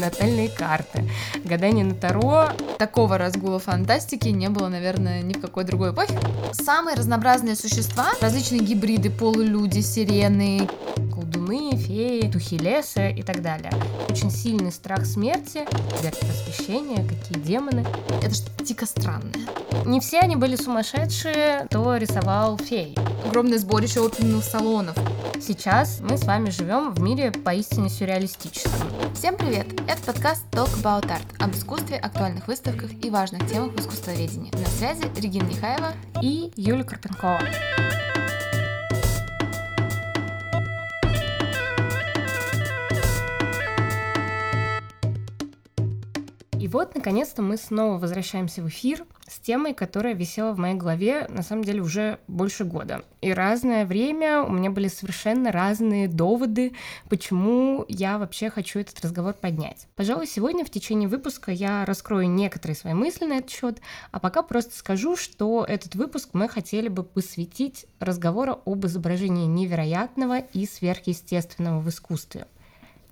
натальные карты, гадание на Таро. Такого разгула фантастики не было, наверное, ни в какой другой эпохе. Самые разнообразные существа, различные гибриды, полулюди, сирены, колдуны, феи, духи леса и так далее. Очень сильный страх смерти, век просвещения, какие демоны. Это что-то дико странное. Не все они были сумасшедшие, кто рисовал фей. Огромное сборище оперных салонов. Сейчас мы с вами живем в мире поистине сюрреалистическом. Всем привет! Это подкаст Talk About Art об искусстве, актуальных выставках и важных темах в искусствоведении. На связи Регина Нехаева и Юлия Карпенкова. Вот, наконец-то, мы снова возвращаемся в эфир с темой, которая висела в моей голове, на самом деле, уже больше года. И разное время у меня были совершенно разные доводы, почему я вообще хочу этот разговор поднять. Пожалуй, сегодня в течение выпуска я раскрою некоторые свои мысли на этот счет, а пока просто скажу, что этот выпуск мы хотели бы посвятить разговору об изображении невероятного и сверхъестественного в искусстве —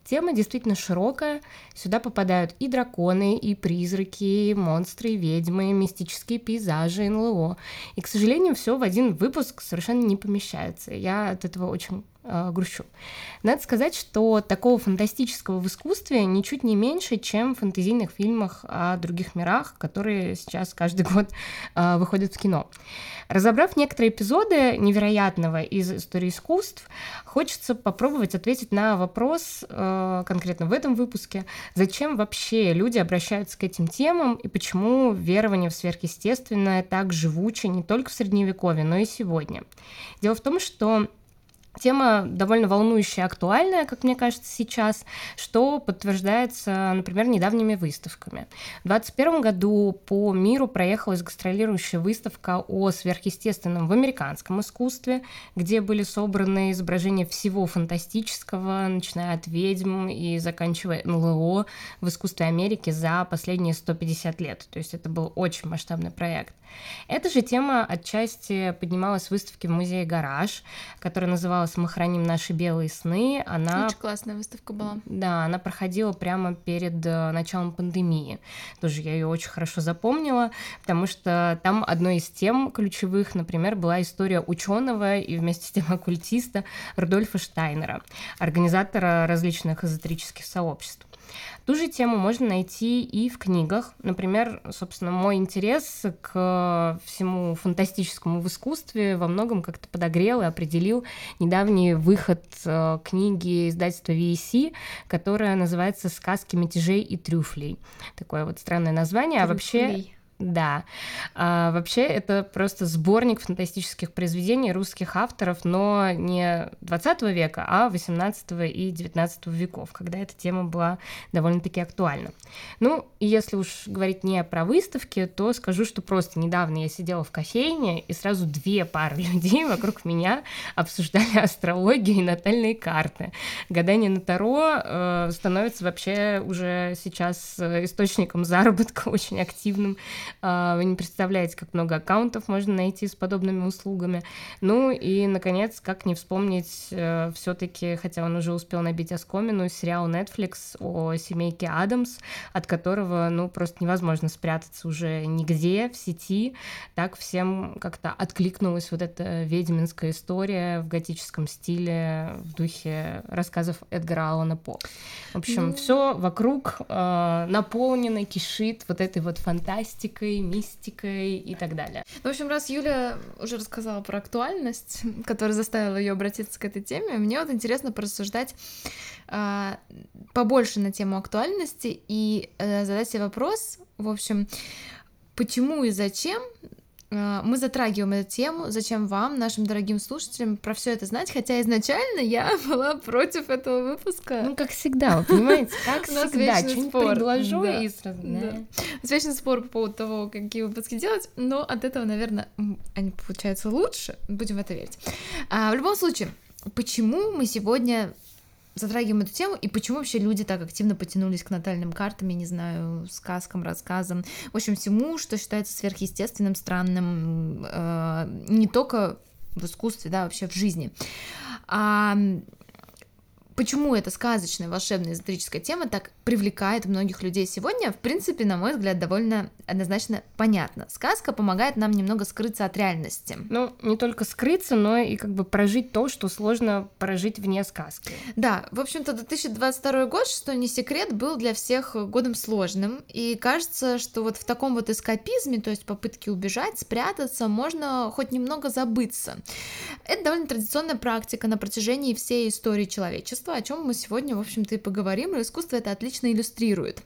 Тема действительно широкая. Сюда попадают и драконы, и призраки, и монстры, и ведьмы, и мистические пейзажи, НЛО. И, к сожалению, все в один выпуск совершенно не помещается. Я от этого очень грущу. Надо сказать, что такого фантастического в искусстве ничуть не меньше, чем в фэнтезийных фильмах о других мирах, которые сейчас каждый год э, выходят в кино. Разобрав некоторые эпизоды невероятного из истории искусств, хочется попробовать ответить на вопрос э, конкретно в этом выпуске, зачем вообще люди обращаются к этим темам и почему верование в сверхъестественное так живуче не только в Средневековье, но и сегодня. Дело в том, что Тема довольно волнующая актуальная, как мне кажется, сейчас, что подтверждается, например, недавними выставками. В 2021 году по миру проехалась гастролирующая выставка о сверхъестественном в американском искусстве, где были собраны изображения всего фантастического, начиная от ведьм и заканчивая НЛО в искусстве Америки за последние 150 лет. То есть это был очень масштабный проект. Эта же тема отчасти поднималась в выставке в музее «Гараж», которая называлась «Мы храним наши белые сны». Она... Очень классная выставка была. Да, она проходила прямо перед э, началом пандемии. Тоже я ее очень хорошо запомнила, потому что там одной из тем ключевых, например, была история ученого и вместе с тем оккультиста Рудольфа Штайнера, организатора различных эзотерических сообществ. Ту же тему можно найти и в книгах. Например, собственно, мой интерес к всему фантастическому в искусстве во многом как-то подогрел и определил недавний выход э, книги издательства VEC, которая называется «Сказки мятежей и трюфлей». Такое вот странное название, Трюфлей. а вообще да. А, вообще это просто сборник фантастических произведений русских авторов, но не 20 века, а 18 и 19 веков, когда эта тема была довольно-таки актуальна. Ну, и если уж говорить не про выставки, то скажу, что просто недавно я сидела в кофейне, и сразу две пары людей вокруг меня обсуждали астрологию и натальные карты. Гадание на Таро э, становится вообще уже сейчас э, источником заработка очень активным вы не представляете, как много аккаунтов можно найти с подобными услугами. Ну и, наконец, как не вспомнить э, все таки хотя он уже успел набить оскомину, сериал Netflix о семейке Адамс, от которого, ну, просто невозможно спрятаться уже нигде в сети. Так всем как-то откликнулась вот эта ведьминская история в готическом стиле, в духе рассказов Эдгара Аллана По. В общем, mm. все вокруг э, наполнено, кишит вот этой вот фантастикой, магией, мистикой и так далее. Ну, в общем, раз Юля уже рассказала про актуальность, которая заставила ее обратиться к этой теме, мне вот интересно порассуждать э, побольше на тему актуальности и э, задать себе вопрос, в общем, почему и зачем мы затрагиваем эту тему, зачем вам, нашим дорогим слушателям, про все это знать, хотя изначально я была против этого выпуска. Ну, как всегда, вы понимаете, как всегда, что-нибудь предложу да. и сразу... Да. Да. Вечный спор по поводу того, какие выпуски делать, но от этого, наверное, они получаются лучше, будем в это верить. А, в любом случае, почему мы сегодня затрагиваем эту тему, и почему вообще люди так активно потянулись к натальным картам, я не знаю, сказкам, рассказам, в общем, всему, что считается сверхъестественным, странным, э, не только в искусстве, да, вообще в жизни. А почему эта сказочная, волшебная, эзотерическая тема так привлекает многих людей сегодня, в принципе, на мой взгляд, довольно однозначно понятно. Сказка помогает нам немного скрыться от реальности. Ну, не только скрыться, но и как бы прожить то, что сложно прожить вне сказки. Да, в общем-то, 2022 год, что не секрет, был для всех годом сложным, и кажется, что вот в таком вот эскапизме, то есть попытке убежать, спрятаться, можно хоть немного забыться. Это довольно традиционная практика на протяжении всей истории человечества, о чем мы сегодня, в общем-то, и поговорим, и искусство это отлично иллюстрирует.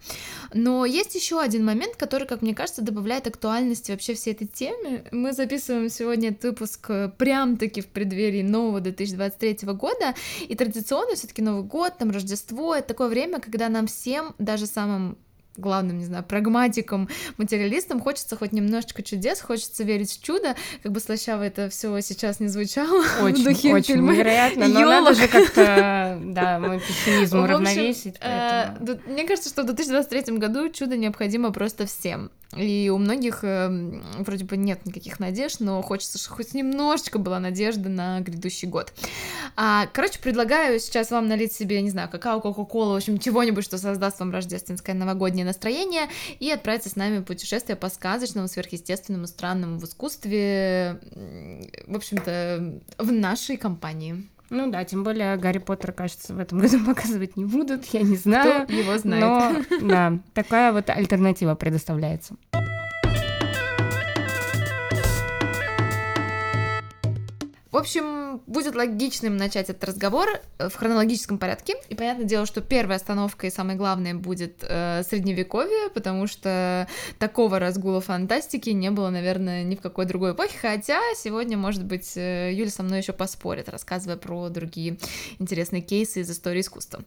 Но есть еще один момент, который, как мне кажется, добавляет актуальности вообще всей этой теме. Мы записываем сегодня этот выпуск э, прям-таки в преддверии нового 2023 года, и традиционно все-таки Новый год, там Рождество, это такое время, когда нам всем, даже самым главным, не знаю, прагматиком, материалистом, хочется хоть немножечко чудес, хочется верить в чудо, как бы слащаво это все сейчас не звучало. Очень, в духе очень фильма невероятно, но Ёлок. надо же как-то, да, мой пессимизм уравновесить. Э, мне кажется, что в 2023 году чудо необходимо просто всем. И у многих э, вроде бы нет никаких надежд, но хочется, чтобы хоть немножечко была надежда на грядущий год. А, короче, предлагаю сейчас вам налить себе, не знаю, какао, кока-колу, в общем, чего-нибудь, что создаст вам рождественское новогоднее настроение, и отправиться с нами в путешествие по сказочному, сверхъестественному, странному в искусстве, в общем-то, в нашей компании. Ну да, тем более Гарри Поттер, кажется, в этом году показывать не будут, я не знаю. Кто его знает. Но, да, такая вот альтернатива предоставляется. В общем, будет логичным начать этот разговор э, в хронологическом порядке. И понятное дело, что первая остановка и самое главное будет э, средневековье, потому что такого разгула фантастики не было, наверное, ни в какой другой эпохе. Хотя сегодня, может быть, э, Юля со мной еще поспорит, рассказывая про другие интересные кейсы из истории искусства.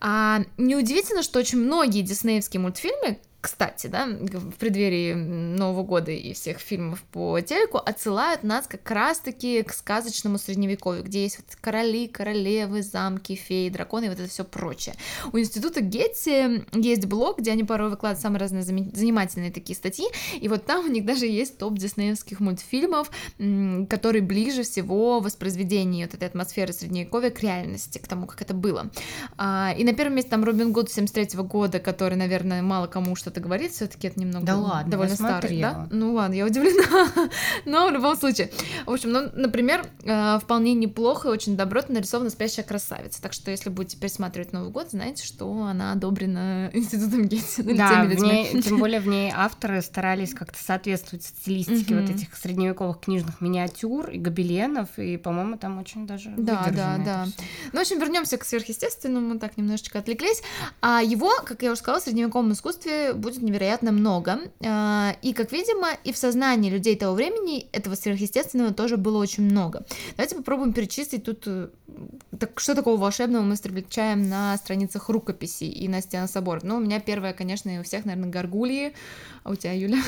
А, неудивительно, что очень многие диснеевские мультфильмы, кстати, да, в преддверии Нового года и всех фильмов по телеку отсылают нас как раз-таки к сказочному средневековью, где есть вот короли, королевы, замки, феи, драконы и вот это все прочее. У института Гетти есть блог, где они порой выкладывают самые разные занимательные такие статьи, и вот там у них даже есть топ диснеевских мультфильмов, которые ближе всего воспроизведению вот этой атмосферы средневековья к реальности, к тому, как это было. А, и на первом месте там Робин Гуд 73 что-то, который, наверное, мало кому что что-то говорит, все-таки это немного да ладно, довольно старый, да? Ну ладно, я удивлена. Но в любом случае. В общем, ну, например, э, вполне неплохо и очень добротно нарисована спящая красавица. Так что, если будете пересматривать Новый год, знаете, что она одобрена институтом Гетти. Ну, да, ней, тем более в ней авторы старались как-то соответствовать стилистике вот этих средневековых книжных миниатюр и гобеленов, и, по-моему, там очень даже Да, да, да. Ну, в общем, вернемся к сверхъестественному, так немножечко отвлеклись. А его, как я уже сказала, в средневековом искусстве будет невероятно много. А, и, как видимо, и в сознании людей того времени этого сверхъестественного тоже было очень много. Давайте попробуем перечислить тут, э, так, что такого волшебного мы встречаем на страницах рукописей и на стенах соборов. Ну, у меня первое, конечно, и у всех, наверное, горгульи, а у тебя, Юля?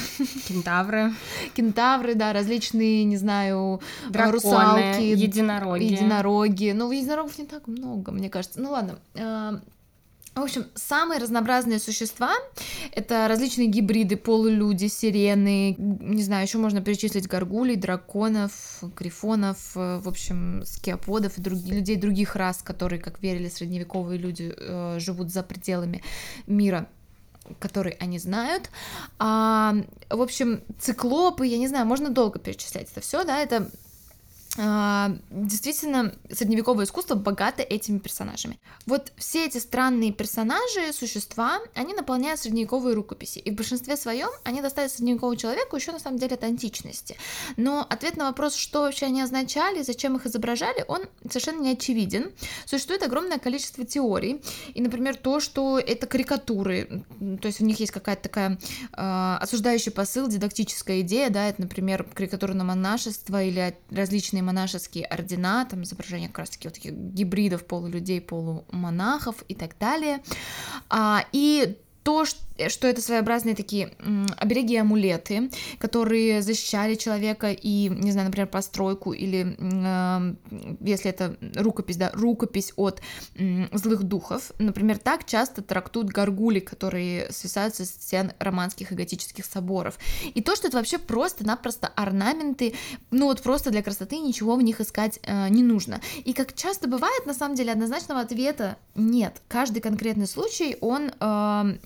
Кентавры. Кентавры, да, различные, не знаю, Драконы, русалки. единороги. Единороги. Ну, единорогов не так много, мне кажется. Ну, ладно. В общем, самые разнообразные существа — это различные гибриды, полулюди, сирены, не знаю, еще можно перечислить горгулей, драконов, грифонов, э, в общем, скиоподов и друг, людей других рас, которые, как верили средневековые люди, э, живут за пределами мира который они знают. А, в общем, циклопы, я не знаю, можно долго перечислять это все, да, это действительно, средневековое искусство богато этими персонажами. Вот все эти странные персонажи, существа, они наполняют средневековые рукописи. И в большинстве своем они достались средневековому человеку еще на самом деле от античности. Но ответ на вопрос, что вообще они означали, зачем их изображали, он совершенно не очевиден. Существует огромное количество теорий. И, например, то, что это карикатуры, то есть у них есть какая-то такая э, осуждающий посыл, дидактическая идея, да, это, например, карикатура на монашество или различные монашеские ордена, там изображение как раз-таки вот таких гибридов полулюдей, полумонахов и так далее. А, и то, что что это своеобразные такие обереги амулеты, которые защищали человека и, не знаю, например, постройку или, если это рукопись, да, рукопись от злых духов. Например, так часто трактуют горгули, которые свисают со стен романских и готических соборов. И то, что это вообще просто-напросто орнаменты, ну вот просто для красоты ничего в них искать э, не нужно. И как часто бывает, на самом деле, однозначного ответа нет. Каждый конкретный случай, он э,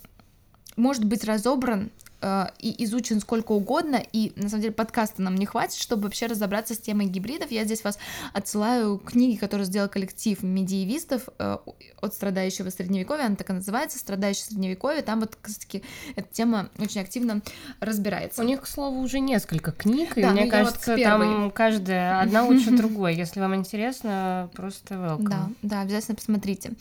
может быть разобран Э, и изучен сколько угодно, и на самом деле подкаста нам не хватит, чтобы вообще разобраться с темой гибридов. Я здесь вас отсылаю к книге, которую сделал коллектив медиевистов э, от страдающего средневековья, она так и называется, страдающее средневековье, там вот, кстати, эта тема очень активно разбирается. У них, к слову, уже несколько книг, и да, мне кажется, вот там каждая одна лучше другой. Если вам интересно, просто welcome. Да, да, обязательно посмотрите.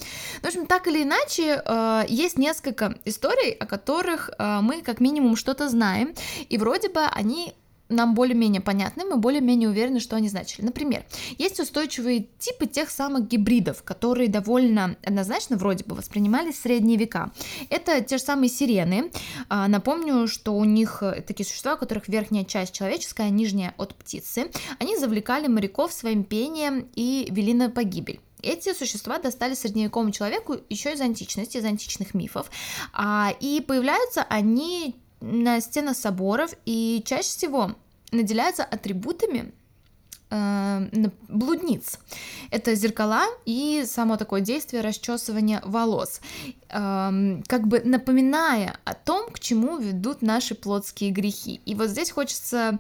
В общем, так или иначе, э, есть несколько историй, о которых мы как минимум минимум что-то знаем, и вроде бы они нам более-менее понятны, мы более-менее уверены, что они значили. Например, есть устойчивые типы тех самых гибридов, которые довольно однозначно вроде бы воспринимались в средние века. Это те же самые сирены. А, напомню, что у них такие существа, у которых верхняя часть человеческая, а нижняя от птицы. Они завлекали моряков своим пением и вели на погибель. Эти существа достали средневековому человеку еще из античности, из античных мифов, а, и появляются они на стенах соборов и чаще всего наделяются атрибутами блудниц. Это зеркала и само такое действие расчесывания волос как бы напоминая о том, к чему ведут наши плотские грехи. И вот здесь хочется,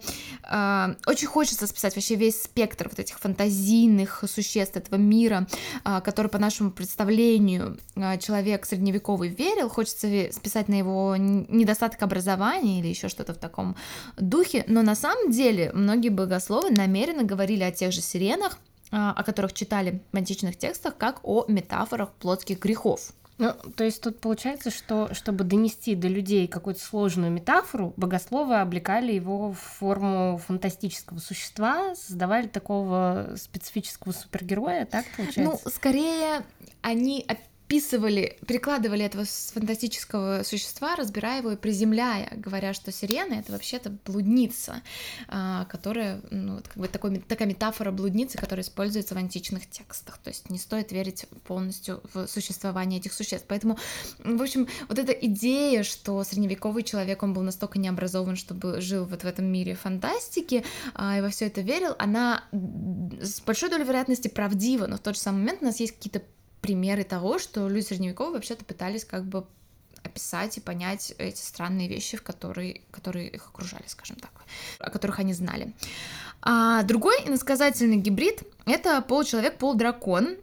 э, очень хочется списать вообще весь спектр вот этих фантазийных существ этого мира, э, который по нашему представлению э, человек средневековый верил, хочется списать на его недостаток образования или еще что-то в таком духе, но на самом деле многие богословы намеренно говорили о тех же сиренах, о которых читали в античных текстах, как о метафорах плотских грехов. Ну, то есть тут получается, что чтобы донести до людей какую-то сложную метафору, богословы облекали его в форму фантастического существа, создавали такого специфического супергероя, так получается? Ну, скорее они списывали, перекладывали этого фантастического существа, разбирая его и приземляя, говоря, что сирена это вообще-то блудница, а, которая, ну, вот как бы такой, такая метафора блудницы, которая используется в античных текстах. То есть не стоит верить полностью в существование этих существ. Поэтому, в общем, вот эта идея, что средневековый человек, он был настолько необразован, чтобы жил вот в этом мире фантастики а, и во все это верил, она с большой долей вероятности правдива, но в тот же самый момент у нас есть какие-то примеры того, что люди средневековые вообще-то пытались как бы описать и понять эти странные вещи, в которые, которые их окружали, скажем так, о которых они знали. А другой иносказательный гибрид — это получеловек, полудракон, а,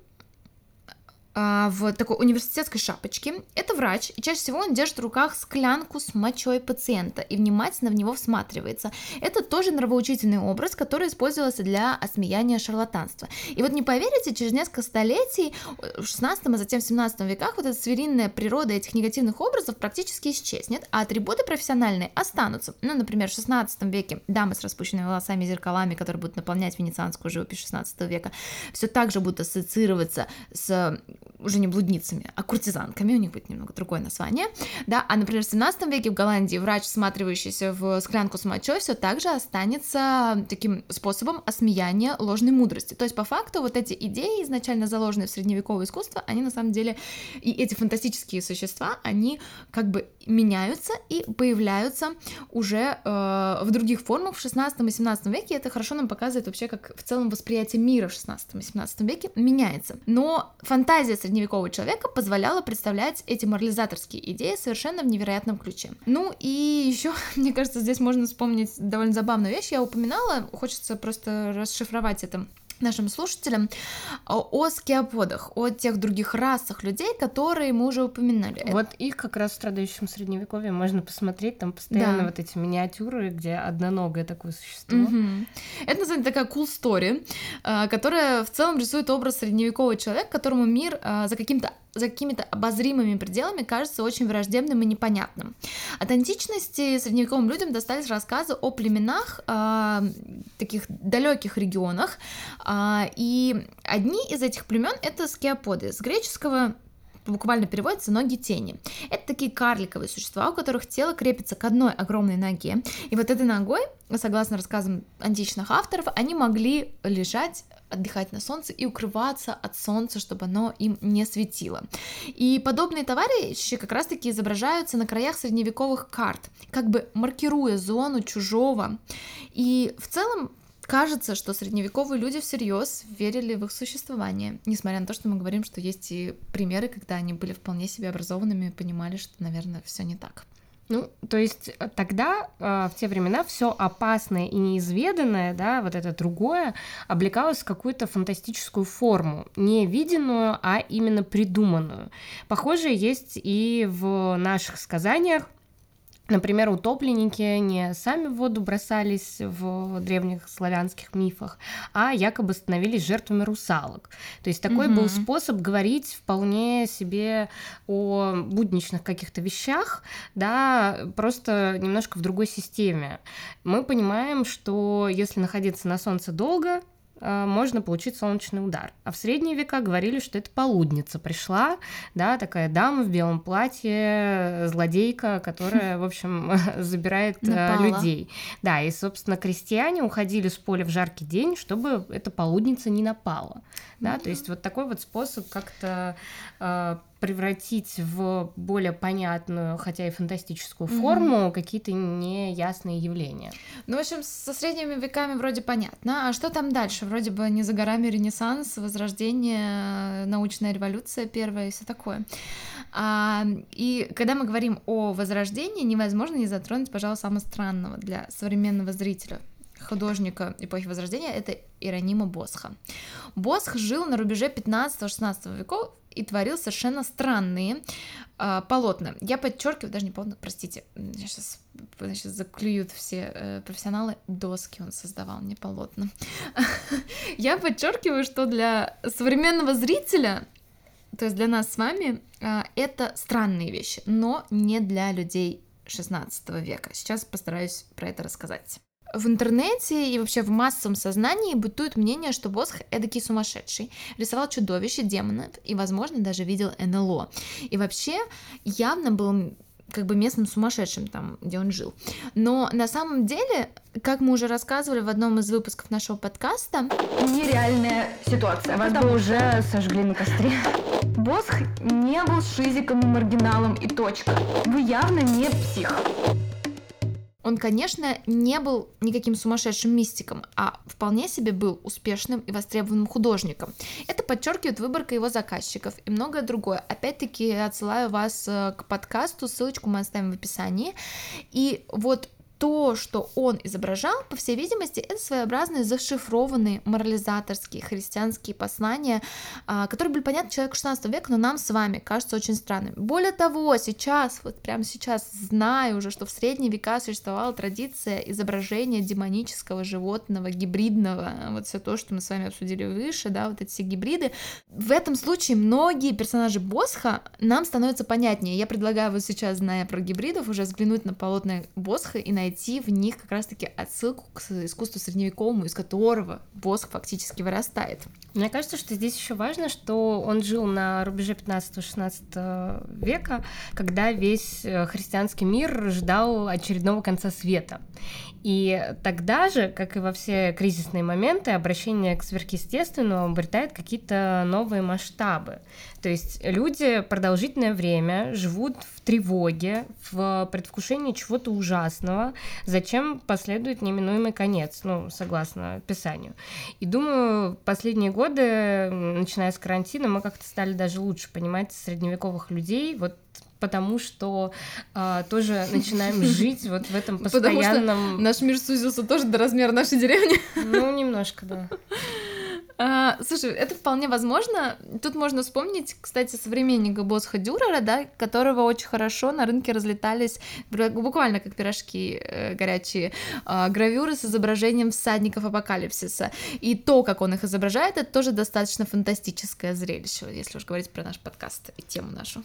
в такой университетской шапочке. Это врач, и чаще всего он держит в руках склянку с мочой пациента и внимательно в него всматривается. Это тоже нравоучительный образ, который использовался для осмеяния шарлатанства. И вот не поверите, через несколько столетий, в 16 а затем в 17 веках, вот эта свиринная природа этих негативных образов практически исчезнет, а атрибуты профессиональные останутся. Ну, например, в 16 веке дамы с распущенными волосами и зеркалами, которые будут наполнять венецианскую живопись 16 века, все так же будут ассоциироваться с уже не блудницами, а куртизанками, у них будет немного другое название, да, а, например, в 17 веке в Голландии врач, всматривающийся в склянку с мочой, все также останется таким способом осмеяния ложной мудрости. То есть, по факту, вот эти идеи, изначально заложенные в средневековое искусство, они на самом деле, и эти фантастические существа, они как бы меняются и появляются уже э, в других формах в 16 и 17 веке, это хорошо нам показывает вообще, как в целом восприятие мира в 16 и 17 веке меняется. Но фантазия средневекового человека позволяла представлять эти морализаторские идеи совершенно в невероятном ключе. Ну и еще, мне кажется, здесь можно вспомнить довольно забавную вещь. Я упоминала, хочется просто расшифровать это нашим слушателям о скиоподах, о тех других расах людей, которые мы уже упоминали. Вот их как раз в страдающем средневековье можно посмотреть, там постоянно да. вот эти миниатюры, где одноногое такое существо. Угу. Это, называется такая cool story, э, которая в целом рисует образ средневекового человека, которому мир э, за каким-то за какими-то обозримыми пределами кажется очень враждебным и непонятным. От античности средневековым людям достались рассказы о племенах, э, таких далеких регионах, э, и одни из этих племен это скиоподы. С греческого буквально переводится «ноги тени». Это такие карликовые существа, у которых тело крепится к одной огромной ноге, и вот этой ногой, согласно рассказам античных авторов, они могли лежать отдыхать на солнце и укрываться от солнца, чтобы оно им не светило. И подобные товарищи как раз-таки изображаются на краях средневековых карт, как бы маркируя зону чужого. И в целом кажется, что средневековые люди всерьез верили в их существование, несмотря на то, что мы говорим, что есть и примеры, когда они были вполне себе образованными и понимали, что, наверное, все не так. Ну, то есть э, тогда, э, в те времена, все опасное и неизведанное, да, вот это другое, облекалось в какую-то фантастическую форму, не виденную, а именно придуманную. Похоже, есть и в наших сказаниях, Например, утопленники не сами в воду бросались в древних славянских мифах, а якобы становились жертвами русалок. То есть такой mm-hmm. был способ говорить вполне себе о будничных каких-то вещах, да, просто немножко в другой системе. Мы понимаем, что если находиться на солнце долго, можно получить солнечный удар. А в средние века говорили, что это полудница пришла, да, такая дама в белом платье, злодейка, которая, в общем, забирает э, Напала. людей. Да, и, собственно, крестьяне уходили с поля в жаркий день, чтобы эта полудница не напала. Да, mm-hmm. то есть вот такой вот способ как-то э, превратить в более понятную, хотя и фантастическую mm-hmm. форму какие-то неясные явления. Ну, в общем, со средними веками вроде понятно. А что там дальше? Вроде бы не за горами Ренессанс, Возрождение, научная революция первая и все такое. А, и когда мы говорим о Возрождении, невозможно не затронуть, пожалуй, самого странного для современного зрителя художника эпохи Возрождения, это Иеронима Босха. Босх жил на рубеже 15-16 веков и творил совершенно странные э, полотна. Я подчеркиваю, даже не полотна, простите, сейчас значит, заклюют все э, профессионалы, доски он создавал, не полотна. Я подчеркиваю, что для современного зрителя то есть для нас с вами э, это странные вещи, но не для людей 16 века. Сейчас постараюсь про это рассказать. В интернете и вообще в массовом сознании бытует мнение, что Босх эдакий сумасшедший, рисовал чудовище, демонов и, возможно, даже видел НЛО. И вообще явно был как бы местным сумасшедшим там, где он жил. Но на самом деле, как мы уже рассказывали в одном из выпусков нашего подкаста... Нереальная ситуация. Вас бы уже сожгли на костре. Босх не был шизиком и маргиналом и точка. Вы явно не псих. Он, конечно, не был никаким сумасшедшим мистиком, а вполне себе был успешным и востребованным художником. Это подчеркивает выборка его заказчиков и многое другое. Опять-таки отсылаю вас э, к подкасту, ссылочку мы оставим в описании. И вот то, что он изображал, по всей видимости, это своеобразные зашифрованные морализаторские христианские послания, а, которые были понятны человеку 16 века, но нам с вами кажутся очень странными. Более того, сейчас, вот прямо сейчас знаю уже, что в средние века существовала традиция изображения демонического животного, гибридного, вот все то, что мы с вами обсудили выше, да, вот эти все гибриды. В этом случае многие персонажи Босха нам становятся понятнее. Я предлагаю вот сейчас, зная про гибридов, уже взглянуть на полотна Босха и найти найти в них как раз-таки отсылку к искусству средневековому, из которого Босх фактически вырастает. Мне кажется, что здесь еще важно, что он жил на рубеже 15-16 века, когда весь э, христианский мир ждал очередного конца света. И тогда же, как и во все кризисные моменты, обращение к сверхъестественному обретает какие-то новые масштабы. То есть люди продолжительное время живут в тревоге, в предвкушении чего-то ужасного, зачем последует неминуемый конец, ну, согласно описанию. И думаю, последние годы, начиная с карантина, мы как-то стали даже лучше понимать средневековых людей, вот потому что а, тоже начинаем жить вот в этом постоянном... Потому что наш мир сузился тоже до размера нашей деревни. Ну, немножко, да. А, слушай, это вполне возможно. Тут можно вспомнить, кстати, современника Босха Дюрера, да, которого очень хорошо на рынке разлетались буквально как пирожки э, горячие э, гравюры с изображением всадников апокалипсиса. И то, как он их изображает, это тоже достаточно фантастическое зрелище, если уж говорить про наш подкаст и тему нашу.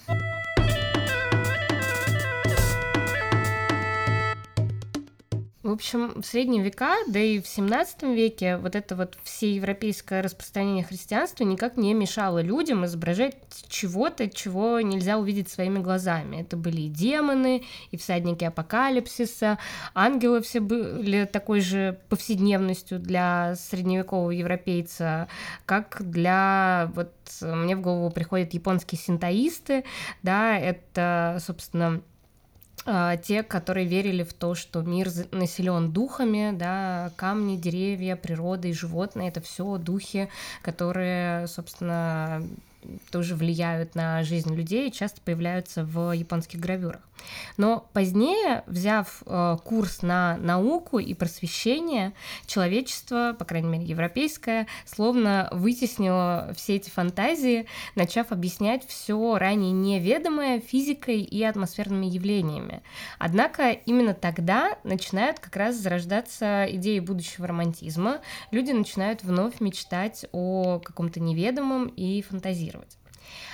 В общем, в средние века, да и в 17 веке вот это вот всеевропейское распространение христианства никак не мешало людям изображать чего-то, чего нельзя увидеть своими глазами. Это были и демоны, и всадники апокалипсиса, ангелы все были такой же повседневностью для средневекового европейца, как для вот мне в голову приходят японские синтоисты, да, это, собственно, те, которые верили в то, что мир населен духами, да, камни, деревья, природа и животные, это все духи, которые, собственно, тоже влияют на жизнь людей, часто появляются в японских гравюрах. Но позднее, взяв э, курс на науку и просвещение, человечество, по крайней мере европейское, словно вытеснило все эти фантазии, начав объяснять все ранее неведомое физикой и атмосферными явлениями. Однако именно тогда начинают как раз зарождаться идеи будущего романтизма, люди начинают вновь мечтать о каком-то неведомом и фантазировать.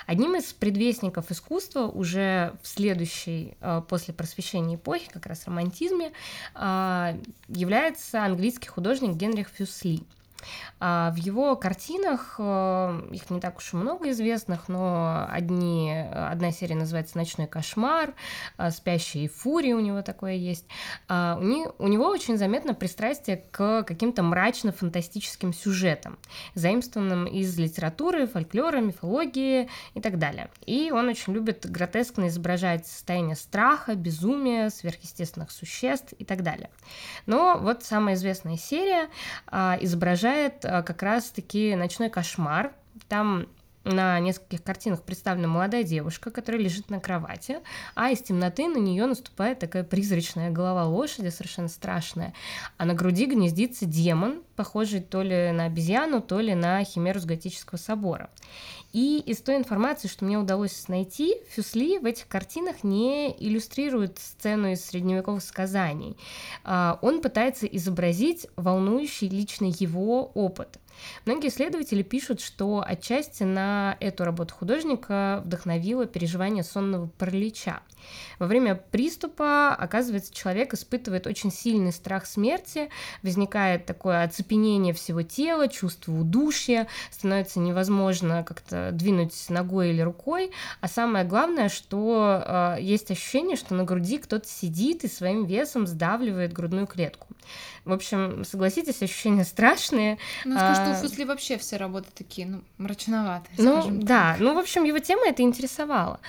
Одним из предвестников искусства уже в следующей, э, после просвещения эпохи, как раз романтизме, э, является английский художник Генрих Фюсли – в его картинах, э, их не так уж и много известных, но одни, одна серия называется «Ночной кошмар», а «Спящие фурии» у него такое есть. А у, не, у него очень заметно пристрастие к каким-то мрачно-фантастическим сюжетам, заимствованным из литературы, фольклора, мифологии и так далее. И он очень любит гротескно изображать состояние страха, безумия, сверхъестественных существ и так далее. Но вот самая известная серия изображает изображает э, как раз-таки ночной кошмар. Там на нескольких картинах представлена молодая девушка, которая лежит на кровати, а из темноты на нее наступает такая призрачная голова лошади, совершенно страшная, а на груди гнездится демон, похожий то ли на обезьяну, то ли на химеру с готического собора. И из той информации, что мне удалось найти, Фюсли в этих картинах не иллюстрирует сцену из средневековых сказаний. А, он пытается изобразить волнующий лично его опыт. Многие исследователи пишут, что отчасти на эту работу художника вдохновило переживание сонного паралича. Во время приступа, оказывается, человек испытывает очень сильный страх смерти, возникает такое оцепенение всего тела, чувство удушья, становится невозможно как-то двинуть ногой или рукой, а самое главное, что э, есть ощущение, что на груди кто-то сидит и своим весом сдавливает грудную клетку. В общем, согласитесь, ощущения страшные. Ну, скажу, что у Фусли вообще все работы такие, ну, мрачноватые, Ну, да, ну, в общем, его тема это интересовала.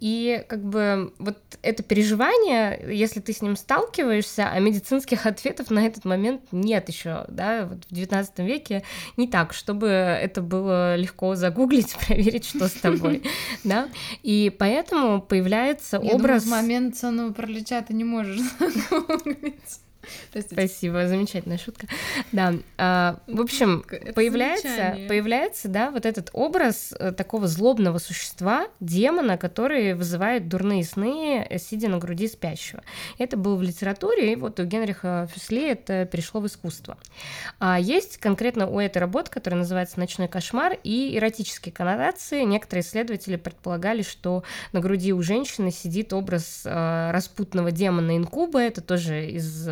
И как бы вот это переживание, если ты с ним сталкиваешься, а медицинских ответов на этот момент нет еще, да, вот в 19 веке не так, чтобы это было легко загуглить, проверить, что с тобой, да, и поэтому появляется образ... в момент сонного паралича ты не можешь загуглить. Спасибо, замечательная шутка. Да, а, в общем, Это появляется, появляется, да, вот этот образ э, такого злобного существа, демона, который вызывает дурные сны, э, сидя на груди спящего. Это было в литературе, и вот у Генриха Фюсли это перешло в искусство. А есть конкретно у этой работы, которая называется «Ночной кошмар», и эротические коннотации. Некоторые исследователи предполагали, что на груди у женщины сидит образ э, распутного демона инкуба, это тоже из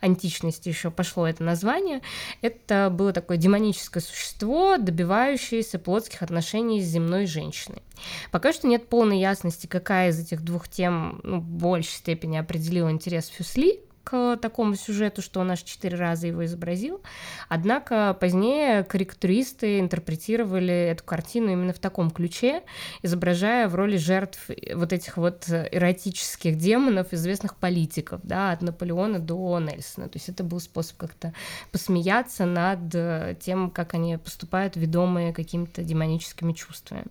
античности еще пошло это название. Это было такое демоническое существо, добивающееся плотских отношений с земной женщиной. Пока что нет полной ясности, какая из этих двух тем ну, в большей степени определила интерес Фюсли, к такому сюжету, что он аж четыре раза его изобразил. Однако позднее корректуристы интерпретировали эту картину именно в таком ключе, изображая в роли жертв вот этих вот эротических демонов известных политиков, да, от Наполеона до Нельсона. То есть это был способ как-то посмеяться над тем, как они поступают, ведомые какими-то демоническими чувствами.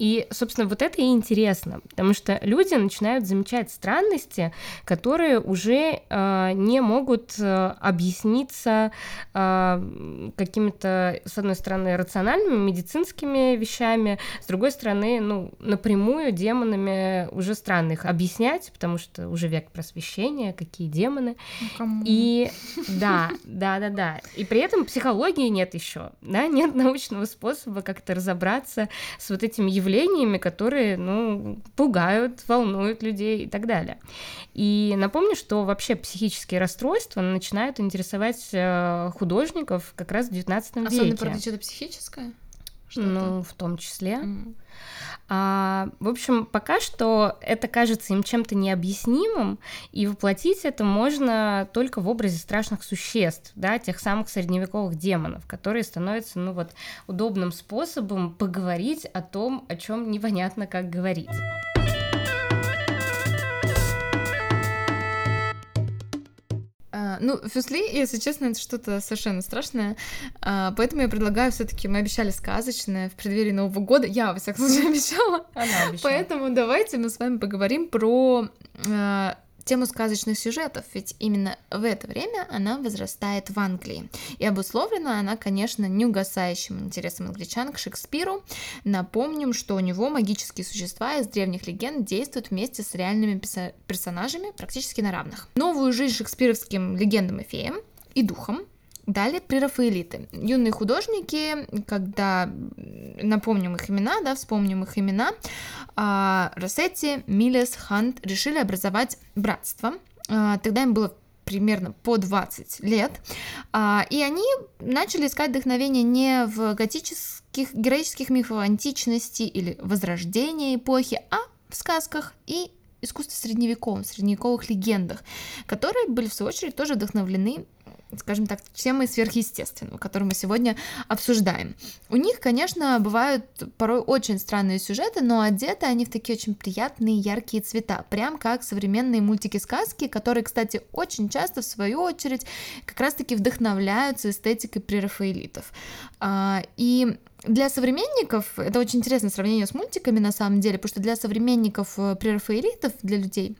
И, собственно, вот это и интересно, потому что люди начинают замечать странности, которые уже э, Э, не могут э, объясниться э, какими-то, с одной стороны, рациональными медицинскими вещами, с другой стороны, ну, напрямую демонами уже странно их объяснять, потому что уже век просвещения, какие демоны. Ну, И да, да, да, да. И при этом психологии нет еще, да, нет научного способа как-то разобраться с вот этими явлениями, которые, ну, пугают, волнуют людей и так далее. И напомню, что вообще психология психические расстройства начинают интересовать э, художников как раз в 19 веке. Особенно про что-то психическое? Что-то? Ну, в том числе. Mm. А, в общем, пока что это кажется им чем-то необъяснимым, и воплотить это можно только в образе страшных существ, да, тех самых средневековых демонов, которые становятся, ну вот, удобным способом поговорить о том, о чем непонятно, как говорить. Ну, фюсли, если честно, это что-то совершенно страшное. А, поэтому я предлагаю все-таки, мы обещали сказочное в преддверии Нового года. Я, во всяком случае, обещала. Она обещала. Поэтому давайте мы с вами поговорим про а, тему сказочных сюжетов, ведь именно в это время она возрастает в Англии. И обусловлена она, конечно, неугасающим интересом англичан к Шекспиру. Напомним, что у него магические существа из древних легенд действуют вместе с реальными персонажами практически на равных. Новую жизнь шекспировским легендам и феям и духам Далее прерафаэлиты. Юные художники, когда напомним их имена, да, вспомним их имена, а, Рассетти, Милес, Хант решили образовать братство. А, тогда им было примерно по 20 лет, а, и они начали искать вдохновение не в готических героических мифах античности или возрождения эпохи, а в сказках и искусстве средневековом, средневековых легендах, которые были, в свою очередь, тоже вдохновлены скажем так, темой сверхъестественного, которую мы сегодня обсуждаем. У них, конечно, бывают порой очень странные сюжеты, но одеты они в такие очень приятные яркие цвета, прям как современные мультики-сказки, которые, кстати, очень часто, в свою очередь, как раз-таки вдохновляются эстетикой прерафаэлитов. А, и для современников, это очень интересное сравнение с мультиками на самом деле, потому что для современников э, прерафаэлитов, для людей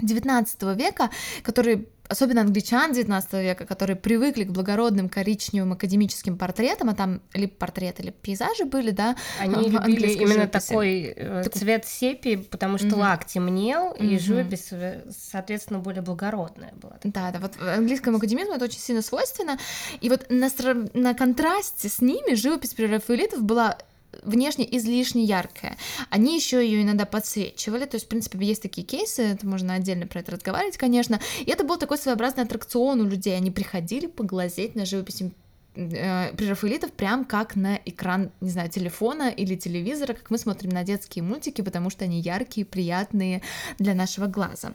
19 века, которые особенно англичан 19 века, которые привыкли к благородным коричневым академическим портретам, а там либо портреты, либо пейзажи были, да. Они любили именно живописи. такой э, так... цвет сепи, потому что mm-hmm. лак темнел, mm-hmm. и живопись, э, соответственно, более благородная была. Да, да, вот английскому академизму это очень сильно свойственно, и вот на, на контрасте с ними живопись при Рафаэлитов была внешне излишне яркая. Они еще ее иногда подсвечивали, то есть, в принципе, есть такие кейсы, это можно отдельно про это разговаривать, конечно. И это был такой своеобразный аттракцион у людей. Они приходили поглазеть на живопись э, прерафаэлитов прям как на экран, не знаю, телефона или телевизора, как мы смотрим на детские мультики, потому что они яркие, приятные для нашего глаза.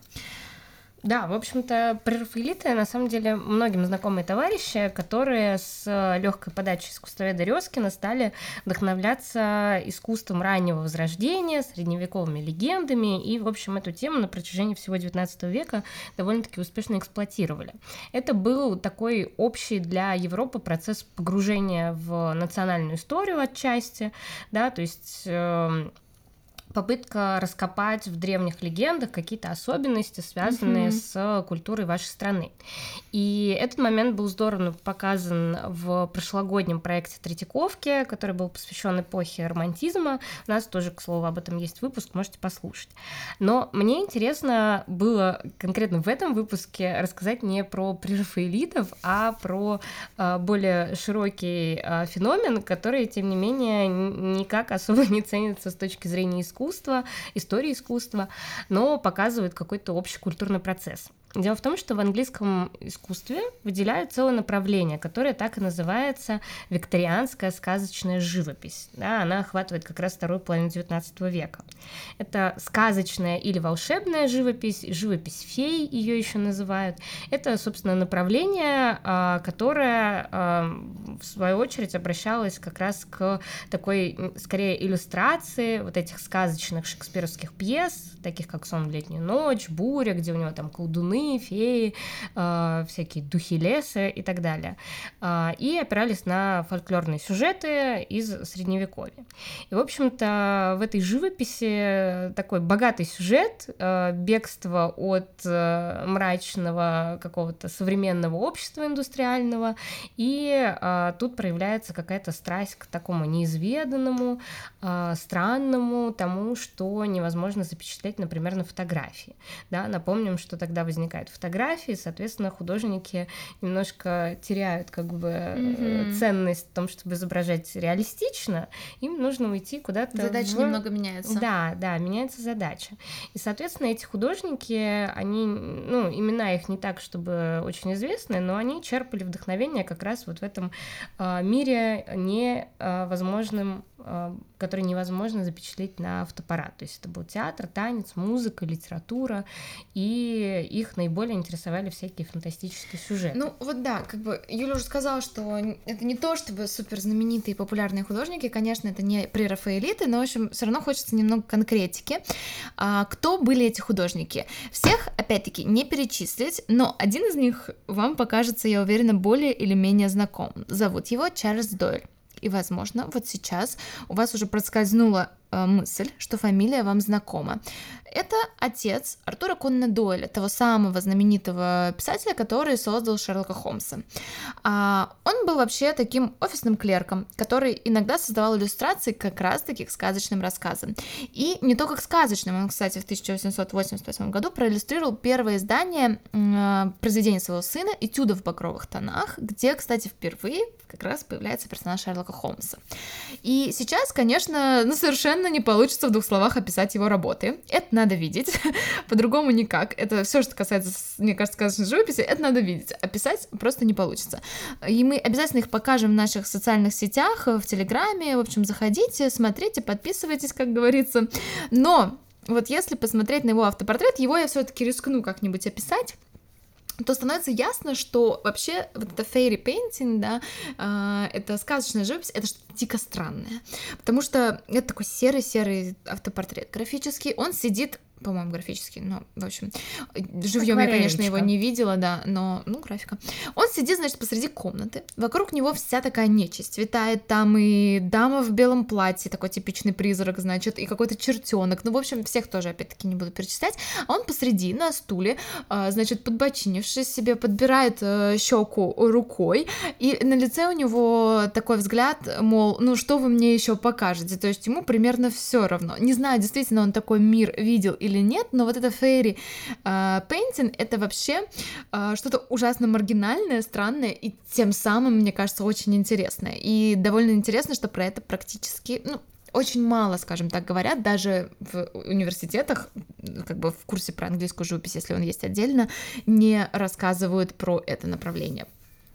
Да, в общем-то, прерафаэлиты на самом деле многим знакомые товарищи, которые с легкой подачей искусствоведа Резкина стали вдохновляться искусством раннего возрождения, средневековыми легендами, и, в общем, эту тему на протяжении всего XIX века довольно-таки успешно эксплуатировали. Это был такой общий для Европы процесс погружения в национальную историю отчасти, да, то есть эм, попытка раскопать в древних легендах какие-то особенности, связанные mm-hmm. с культурой вашей страны. И этот момент был здорово показан в прошлогоднем проекте Третьяковки, который был посвящен эпохе романтизма. У нас тоже, к слову, об этом есть выпуск, можете послушать. Но мне интересно было конкретно в этом выпуске рассказать не про прерафаэлитов, а про э, более широкий э, феномен, который, тем не менее, никак особо не ценится с точки зрения искусства искусства, истории искусства, но показывает какой-то общий культурный процесс. Дело в том, что в английском искусстве выделяют целое направление, которое так и называется викторианская сказочная живопись. Да, она охватывает как раз вторую половину XIX века. Это сказочная или волшебная живопись, живопись фей ее еще называют. Это, собственно, направление, а, которое, а, в свою очередь, обращалось как раз к такой, скорее, иллюстрации вот этих сказочных шекспировских пьес, таких как «Сон в летнюю ночь», «Буря», где у него там колдуны, феи, э, всякие духи леса и так далее. Э, и опирались на фольклорные сюжеты из Средневековья. И, в общем-то, в этой живописи такой богатый сюжет э, бегства от мрачного какого-то современного общества индустриального, и тут проявляется какая-то страсть к такому неизведанному, странному, тому, что невозможно запечатлеть, например, на фотографии. Да, напомним, что тогда возник возникают фотографии, соответственно, художники немножко теряют как бы mm-hmm. ценность в том, чтобы изображать реалистично, им нужно уйти куда-то. Задача в... немного меняется. Да, да, меняется задача. И, соответственно, эти художники, они, ну, имена их не так, чтобы очень известны, но они черпали вдохновение как раз вот в этом э, мире невозможным а, который невозможно запечатлеть на фотоаппарат. То есть это был театр, танец, музыка, литература, и их наиболее интересовали всякие фантастические сюжеты. Ну вот да, как бы Юля уже сказала, что это не то, чтобы супер знаменитые популярные художники, конечно, это не прерафаэлиты, но, в общем, все равно хочется немного конкретики. А, кто были эти художники? Всех, опять-таки, не перечислить, но один из них вам покажется, я уверена, более или менее знаком. Зовут его Чарльз Дойль. И, возможно, вот сейчас у вас уже проскользнула мысль, что фамилия вам знакома. Это отец Артура Конна Дойля, того самого знаменитого писателя, который создал Шерлока Холмса. А, он был вообще таким офисным клерком, который иногда создавал иллюстрации как раз-таки к сказочным рассказам. И не только к сказочным, он, кстати, в 1888 году проиллюстрировал первое издание э, произведения своего сына «Этюдов в багровых тонах», где, кстати, впервые как раз появляется персонаж Шерлока Холмса. И сейчас, конечно, ну, совершенно не получится в двух словах описать его работы. Это надо видеть, по-другому никак. Это все, что касается, мне кажется, сказочной живописи, это надо видеть. Описать просто не получится. И мы обязательно их покажем в наших социальных сетях, в Телеграме. В общем, заходите, смотрите, подписывайтесь, как говорится. Но вот если посмотреть на его автопортрет, его я все-таки рискну как-нибудь описать то становится ясно, что вообще вот это fairy painting, да, э, это сказочная живопись, это что-то дико странное, потому что это такой серый-серый автопортрет графический, он сидит по-моему, графический, но, в общем, живьем я, конечно, его не видела, да, но, ну, графика. Он сидит, значит, посреди комнаты, вокруг него вся такая нечисть, витает там и дама в белом платье, такой типичный призрак, значит, и какой-то чертенок, ну, в общем, всех тоже, опять-таки, не буду перечислять, а он посреди, на стуле, а, значит, подбочинившись себе, подбирает э, щеку рукой, и на лице у него такой взгляд, мол, ну, что вы мне еще покажете, то есть ему примерно все равно, не знаю, действительно он такой мир видел или или нет, но вот это фейри пейнтинг это вообще uh, что-то ужасно маргинальное, странное и тем самым, мне кажется, очень интересное. И довольно интересно, что про это практически, ну, очень мало, скажем так, говорят, даже в университетах, как бы в курсе про английскую живопись, если он есть отдельно, не рассказывают про это направление.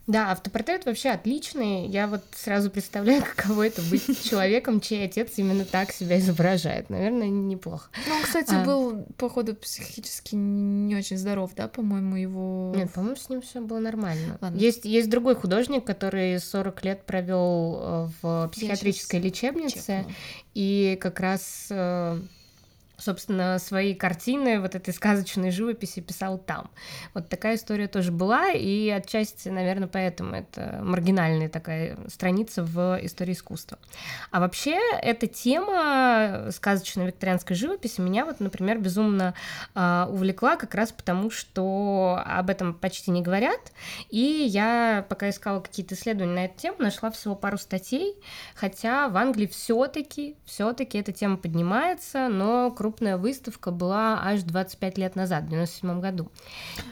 Да, автопортрет вообще отличный. Я вот сразу представляю, каково это быть человеком, чей отец именно так себя изображает. Наверное, неплохо. Ну, он, кстати, а... был, походу, психически не очень здоров, да, по-моему, его... Нет, по-моему, с ним все было нормально. Ладно. Есть, есть другой художник, который 40 лет провел э, в психиатрической лечебнице, чекну. и как раз э, собственно, свои картины вот этой сказочной живописи писал там. Вот такая история тоже была, и отчасти, наверное, поэтому это маргинальная такая страница в истории искусства. А вообще, эта тема сказочной викторианской живописи меня вот, например, безумно э, увлекла как раз потому, что об этом почти не говорят, и я, пока искала какие-то исследования на эту тему, нашла всего пару статей, хотя в Англии все-таки, все-таки эта тема поднимается, но крупная выставка была аж 25 лет назад, в 97 году.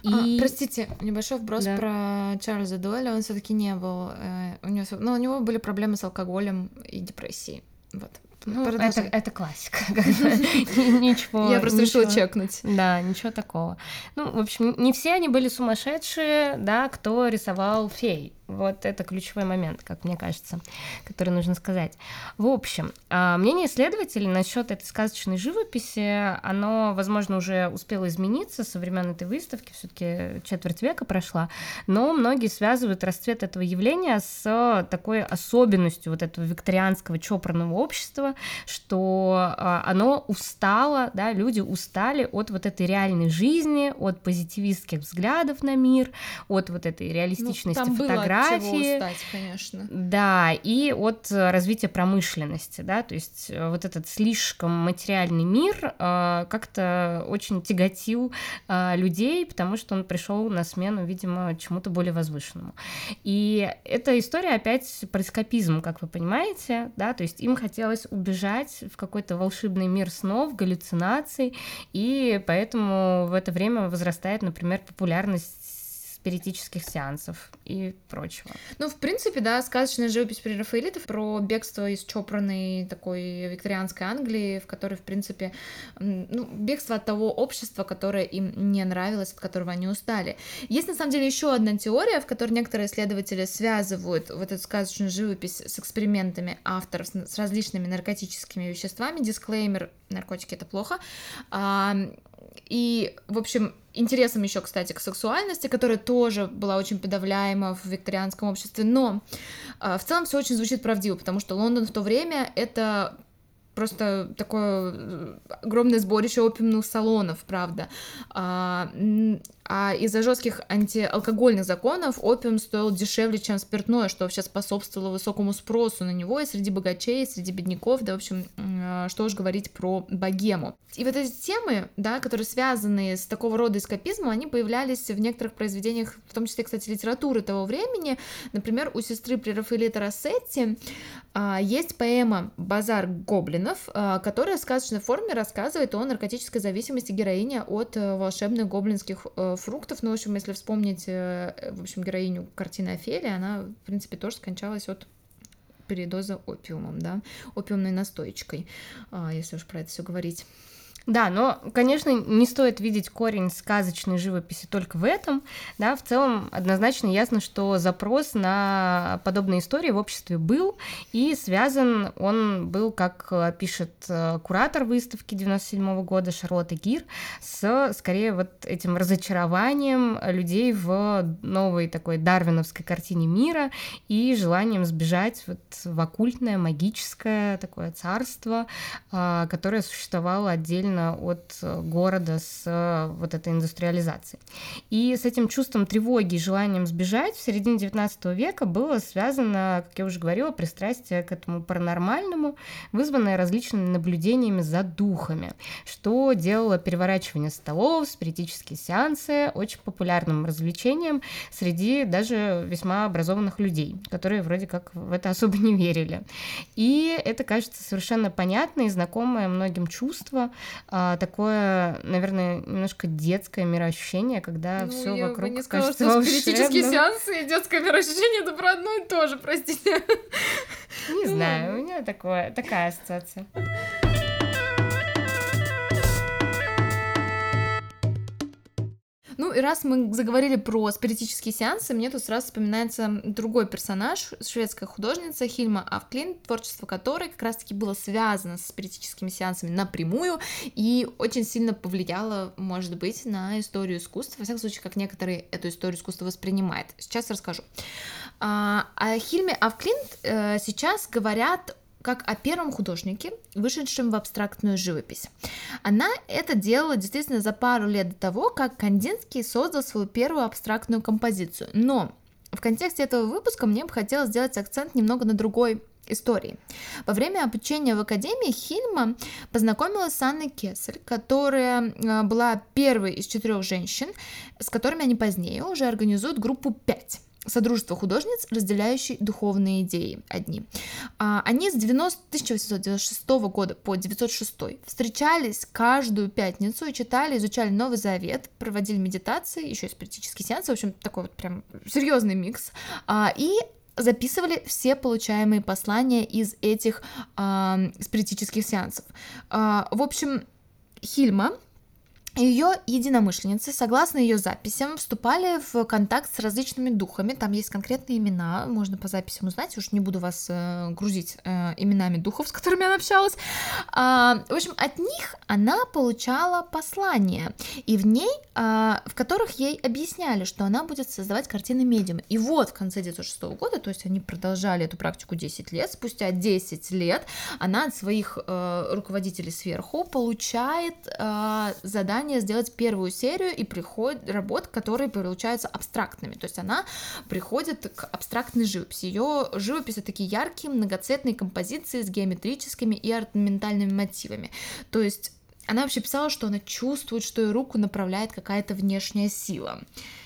И... А, простите, небольшой вброс да. про Чарльза Дуэля, он все таки не был, э, у него, ну, у него были проблемы с алкоголем и депрессией, вот. Ну, это, это классика. Ничего. Я просто решила чекнуть. Да, ничего такого. Ну, в общем, не все они были сумасшедшие, да, кто рисовал фей. Вот это ключевой момент, как мне кажется, который нужно сказать. В общем, а, мнение исследователей насчет этой сказочной живописи, оно, возможно, уже успело измениться со времен этой выставки, все-таки четверть века прошла, но многие связывают расцвет этого явления с такой особенностью вот этого викторианского чопорного общества, что а, оно устало, да, люди устали от вот этой реальной жизни, от позитивистских взглядов на мир, от вот этой реалистичности ну, фотографий фотографии. Чего устать, конечно. Да, и от развития промышленности, да, то есть э, вот этот слишком материальный мир э, как-то очень тяготил э, людей, потому что он пришел на смену, видимо, чему-то более возвышенному. И эта история опять про эскапизм, как вы понимаете, да, то есть им хотелось убежать в какой-то волшебный мир снов, галлюцинаций, и поэтому в это время возрастает, например, популярность спиритических сеансов и прочего. Ну, в принципе, да, сказочная живопись при Рафаэлитов про бегство из чопорной такой викторианской Англии, в которой, в принципе, ну, бегство от того общества, которое им не нравилось, от которого они устали. Есть, на самом деле, еще одна теория, в которой некоторые исследователи связывают вот эту сказочную живопись с экспериментами авторов, с различными наркотическими веществами. Дисклеймер, наркотики — это плохо. И, в общем, интересом еще, кстати, к сексуальности, которая тоже была очень подавляема в викторианском обществе, но э, в целом все очень звучит правдиво, потому что Лондон в то время это просто такое э, огромное сборище опиумных салонов, правда. А, из-за жестких антиалкогольных законов опиум стоил дешевле, чем спиртное, что вообще способствовало высокому спросу на него и среди богачей, и среди бедняков, да, в общем, что уж говорить про богему. И вот эти темы, да, которые связаны с такого рода эскапизмом, они появлялись в некоторых произведениях, в том числе, кстати, литературы того времени. Например, у сестры Прерафаэлита Рассетти а, есть поэма «Базар гоблинов», а, которая в сказочной форме рассказывает о наркотической зависимости героини от э, волшебных гоблинских э, фруктов. Ну, в общем, если вспомнить, э, в общем, героиню картины Офелия, она, в принципе, тоже скончалась от передоза опиумом, да, опиумной настоечкой, а, если уж про это все говорить. Да, но, конечно, не стоит видеть корень сказочной живописи только в этом. Да, в целом однозначно ясно, что запрос на подобные истории в обществе был, и связан он был, как пишет э, куратор выставки 97 года Шарлотта Гир, с, скорее, вот этим разочарованием людей в новой такой дарвиновской картине мира и желанием сбежать вот в оккультное, магическое такое царство, а, которое существовало отдельно отдельно от э, города с э, вот этой индустриализацией. И с этим чувством тревоги и желанием сбежать в середине 19 века было связано, как я уже говорила, пристрастие к этому паранормальному, вызванное различными наблюдениями за духами, что делало переворачивание столов, спиритические сеансы очень популярным развлечением среди даже весьма образованных людей, которые вроде как в это особо не верили. И это кажется совершенно понятное и знакомое многим чувство, а, такое, наверное, немножко детское мироощущение, когда ну, все вокруг бы не сказала, кажется что спиритические сеансы и детское мироощущение это про одно и то же, простите. Не знаю, у меня такое, такая ассоциация. Ну и раз мы заговорили про спиритические сеансы, мне тут сразу вспоминается другой персонаж, шведская художница Хильма Авклин, творчество которой как раз-таки было связано с спиритическими сеансами напрямую и очень сильно повлияло, может быть, на историю искусства, во всяком случае, как некоторые эту историю искусства воспринимают. Сейчас расскажу. А, о Хильме Авклинт э, сейчас говорят как о первом художнике, вышедшем в абстрактную живопись. Она это делала действительно за пару лет до того, как Кандинский создал свою первую абстрактную композицию. Но в контексте этого выпуска мне бы хотелось сделать акцент немного на другой истории. Во время обучения в Академии Хильма познакомилась с Анной Кессель, которая э, была первой из четырех женщин, с которыми они позднее уже организуют группу 5. Содружество художниц, разделяющие духовные идеи одни. А, они с 90, 1896 года по 906 встречались каждую пятницу и читали, изучали Новый Завет, проводили медитации, еще и спиритические сеансы, в общем, такой вот прям серьезный микс. А, и записывали все получаемые послания из этих э, спиритических сеансов. Э, в общем, Хильма ее единомышленницы, согласно ее записям, вступали в контакт с различными духами. Там есть конкретные имена, можно по записям узнать. Уж не буду вас э, грузить э, именами духов, с которыми она общалась. А, в общем, от них она получала послания, и в ней, а, в которых ей объясняли, что она будет создавать картины медиума. И вот в конце 1906 года, то есть они продолжали эту практику 10 лет, спустя 10 лет она от своих э, руководителей сверху получает э, задание желание сделать первую серию и приход работ, которые получаются абстрактными. То есть она приходит к абстрактной живописи. Ее живопись такие яркие, многоцветные композиции с геометрическими и орнаментальными мотивами. То есть она вообще писала, что она чувствует, что ее руку направляет какая-то внешняя сила.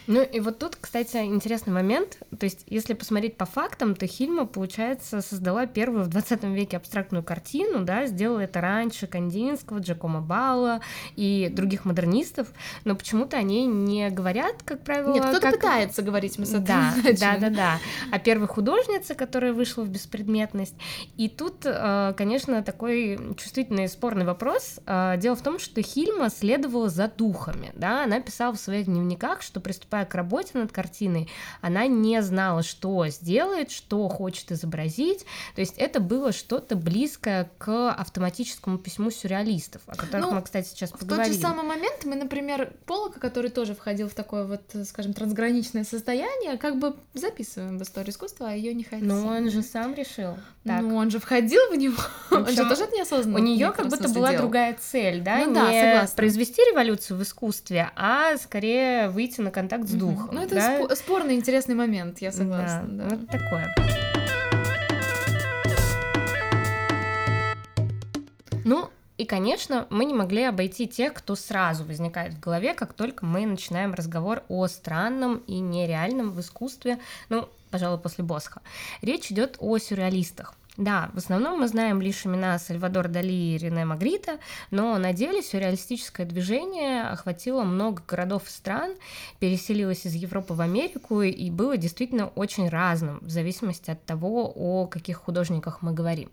Ну и вот тут, кстати, интересный момент. То есть, если посмотреть по фактам, то Хильма, получается, создала первую в 20 веке абстрактную картину, да, сделала это раньше Кандинского, Джакомо Балла и других модернистов, но почему-то они не говорят, как правило... Нет, кто-то как... пытается говорить, мы с да, да, да, да. А первой художнице, которая вышла в беспредметность. И тут, э, конечно, такой чувствительный спорный вопрос. Э, дело в том, что Хильма следовала за духами, да, она писала в своих дневниках, что приступая приступая к работе над картиной, она не знала, что сделает, что хочет изобразить. То есть это было что-то близкое к автоматическому письму сюрреалистов, о которых ну, мы, кстати, сейчас поговорим. В тот же самый момент мы, например, Полока, который тоже входил в такое вот, скажем, трансграничное состояние, как бы записываем в историю искусства, а ее не хотим. Ну, он же сам решил. Так. Ну, он же входил в него. он же тоже неосознанно. У нее как будто была делал. другая цель, да? Ну, не да, согласна. произвести революцию в искусстве, а скорее выйти на контакт с духом. Ну, это да? спо- спорный, интересный момент, я согласна. Да, да. вот такое. Ну, и, конечно, мы не могли обойти тех, кто сразу возникает в голове, как только мы начинаем разговор о странном и нереальном в искусстве, ну, пожалуй, после Босха. Речь идет о сюрреалистах. Да, в основном мы знаем лишь имена Сальвадор Дали и Рене Магрита, но на деле сюрреалистическое движение охватило много городов и стран, переселилось из Европы в Америку и было действительно очень разным в зависимости от того, о каких художниках мы говорим.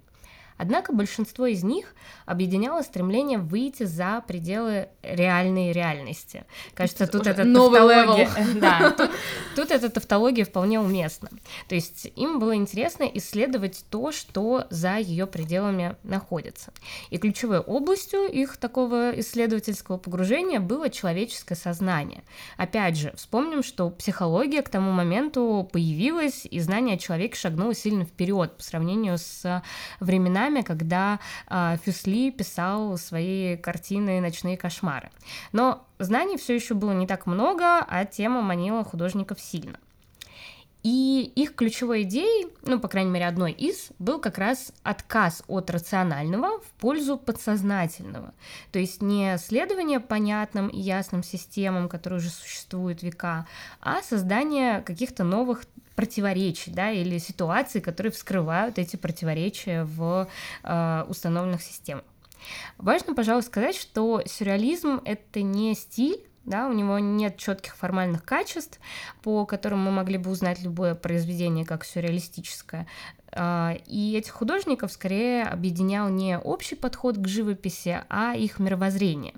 Однако большинство из них объединяло стремление выйти за пределы реальной реальности. Кажется, тут эта тавтология... Да, тут, тут эта тавтология вполне уместна. То есть им было интересно исследовать то, что за ее пределами находится. И ключевой областью их такого исследовательского погружения было человеческое сознание. Опять же, вспомним, что психология к тому моменту появилась, и знание о человеке шагнуло сильно вперед по сравнению с временами, временами, когда э, Фюсли писал свои картины «Ночные кошмары». Но знаний все еще было не так много, а тема манила художников сильно. И их ключевой идеей, ну, по крайней мере, одной из, был как раз отказ от рационального в пользу подсознательного. То есть не следование понятным и ясным системам, которые уже существуют века, а создание каких-то новых противоречий, да, или ситуаций, которые вскрывают эти противоречия в э, установленных системах. Важно, пожалуй, сказать, что сюрреализм — это не стиль, да, у него нет четких формальных качеств, по которым мы могли бы узнать любое произведение как сюрреалистическое. А, и этих художников скорее объединял не общий подход к живописи, а их мировоззрение.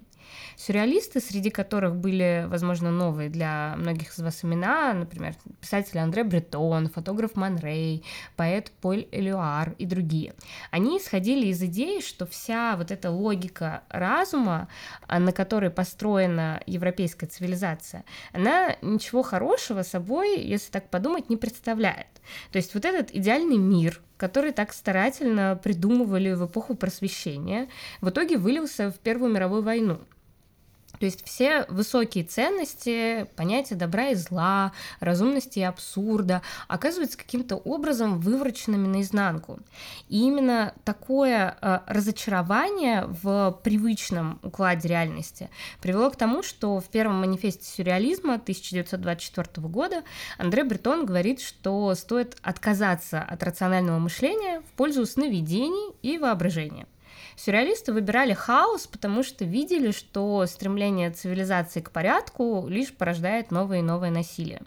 Сюрреалисты, среди которых были, возможно, новые для многих из вас имена, например, писатель Андре Бретон, фотограф Ман Рей, поэт Поль Элюар и другие. Они исходили из идеи, что вся вот эта логика разума, а, на которой построена европейская цивилизация, она ничего хорошего собой, если так подумать, не представляет. То есть вот этот идеальный мир, который так старательно придумывали в эпоху просвещения, в итоге вылился в Первую мировую войну. То есть все высокие ценности, понятия добра и зла, разумности и абсурда оказываются каким-то образом вывороченными наизнанку. И именно такое э, разочарование в привычном укладе реальности привело к тому, что в первом манифесте сюрреализма 1924 года Андре Бретон говорит, что стоит отказаться от рационального мышления в пользу сновидений и воображения. Сюрреалисты выбирали хаос, потому что видели, что стремление цивилизации к порядку лишь порождает новое и новое насилие.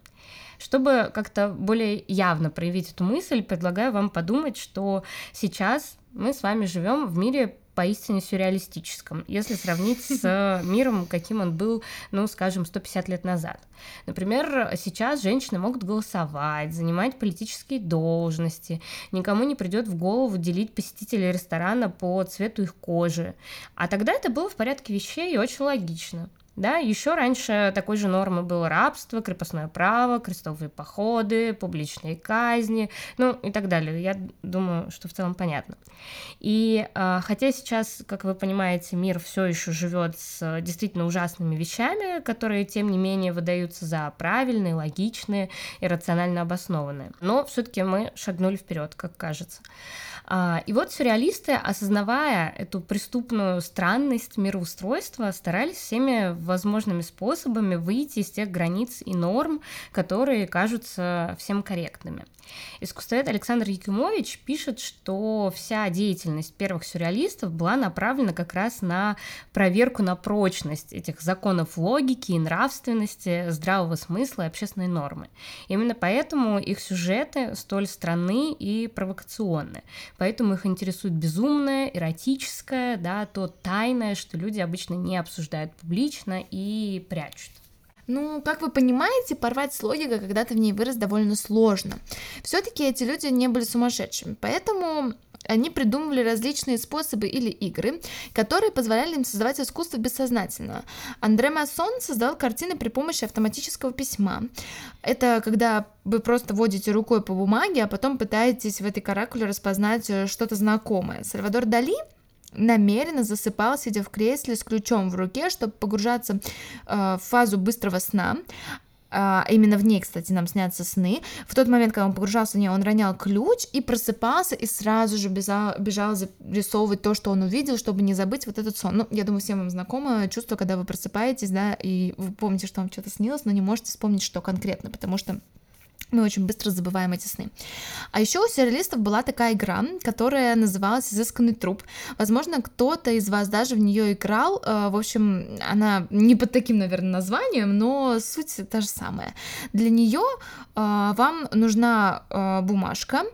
Чтобы как-то более явно проявить эту мысль, предлагаю вам подумать, что сейчас мы с вами живем в мире поистине сюрреалистическом, если сравнить с миром, каким он был, ну, скажем, 150 лет назад. Например, сейчас женщины могут голосовать, занимать политические должности, никому не придет в голову делить посетителей ресторана по цвету их кожи. А тогда это было в порядке вещей и очень логично. Да, еще раньше такой же нормой было рабство, крепостное право, крестовые походы, публичные казни, ну и так далее. Я думаю, что в целом понятно. И э, хотя сейчас, как вы понимаете, мир все еще живет с действительно ужасными вещами, которые, тем не менее, выдаются за правильные, логичные и рационально обоснованные. Но все-таки мы шагнули вперед, как кажется. А, и вот сюрреалисты, осознавая эту преступную странность мироустройства, старались всеми возможными способами выйти из тех границ и норм, которые кажутся всем корректными. Искусствовед Александр Якимович пишет, что вся деятельность первых сюрреалистов была направлена как раз на проверку на прочность этих законов логики и нравственности, здравого смысла и общественной нормы. Именно поэтому их сюжеты столь странны и провокационны. Поэтому их интересует безумное, эротическое, да, то тайное, что люди обычно не обсуждают публично и прячут. Ну, как вы понимаете, порвать с логикой, когда ты в ней вырос, довольно сложно. Все-таки эти люди не были сумасшедшими, поэтому они придумывали различные способы или игры, которые позволяли им создавать искусство бессознательно. Андре Массон создал картины при помощи автоматического письма. Это когда вы просто водите рукой по бумаге, а потом пытаетесь в этой каракуле распознать э, что-то знакомое. Сальвадор Дали намеренно засыпал, сидя в кресле с ключом в руке, чтобы погружаться э, в фазу быстрого сна. А, именно в ней, кстати, нам снятся сны. В тот момент, когда он погружался в нее, он ронял ключ и просыпался, и сразу же бежал, зарисовывать то, что он увидел, чтобы не забыть вот этот сон. Ну, я думаю, всем вам знакомо чувство, когда вы просыпаетесь, да, и вы помните, что вам что-то снилось, но не можете вспомнить, что конкретно, потому что мы очень быстро забываем эти сны. А еще у сюрреалистов была такая игра, которая называлась «Изысканный труп». Возможно, кто-то из вас даже в нее играл. Э, в общем, она не под таким, наверное, названием, но суть та же самая. Для нее э, вам нужна э, бумажка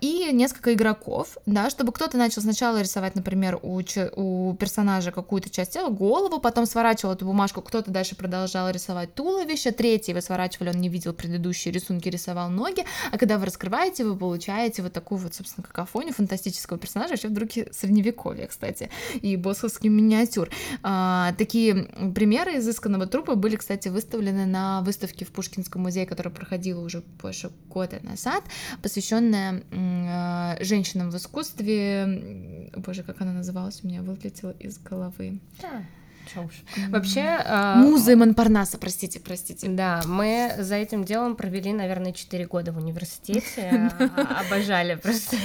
и несколько игроков, да, чтобы кто-то начал сначала рисовать, например, у, у персонажа какую-то часть тела, голову, потом сворачивал эту бумажку, кто-то дальше продолжал рисовать туловище, третий вы сворачивали, он не видел предыдущий рисунке рисовал ноги, а когда вы раскрываете, вы получаете вот такую вот, собственно, какофонию фантастического персонажа, еще в духе средневековья, кстати, и босховский миниатюр. А, такие примеры изысканного трупа были, кстати, выставлены на выставке в Пушкинском музее, которая проходила уже больше года назад, посвященная женщинам в искусстве. Боже, как она называлась, у меня вылетела из головы. Да. Вообще... Э, Музы Монпарнаса, простите, простите. Да, мы за этим делом провели, наверное, 4 года в университете. А, обожали просто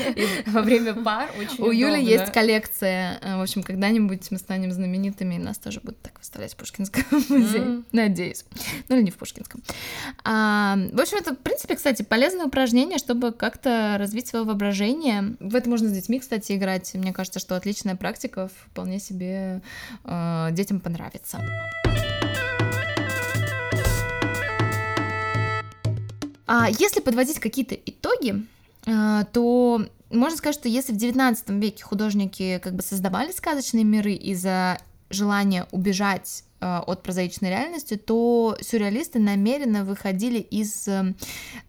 во время пар очень У Юли есть коллекция. Э, в общем, когда-нибудь мы станем знаменитыми, и нас тоже будут так выставлять в Пушкинском музее. Надеюсь. Ну или не в Пушкинском. А, в общем, это, в принципе, кстати, полезное упражнение, чтобы как-то развить свое воображение. В это можно с детьми, кстати, играть. Мне кажется, что отличная практика вполне себе э, детям этим понравится. А если подводить какие-то итоги, а, то можно сказать, что если в XIX веке художники как бы создавали сказочные миры из-за желания убежать Э, от прозаичной реальности, то сюрреалисты намеренно выходили из э,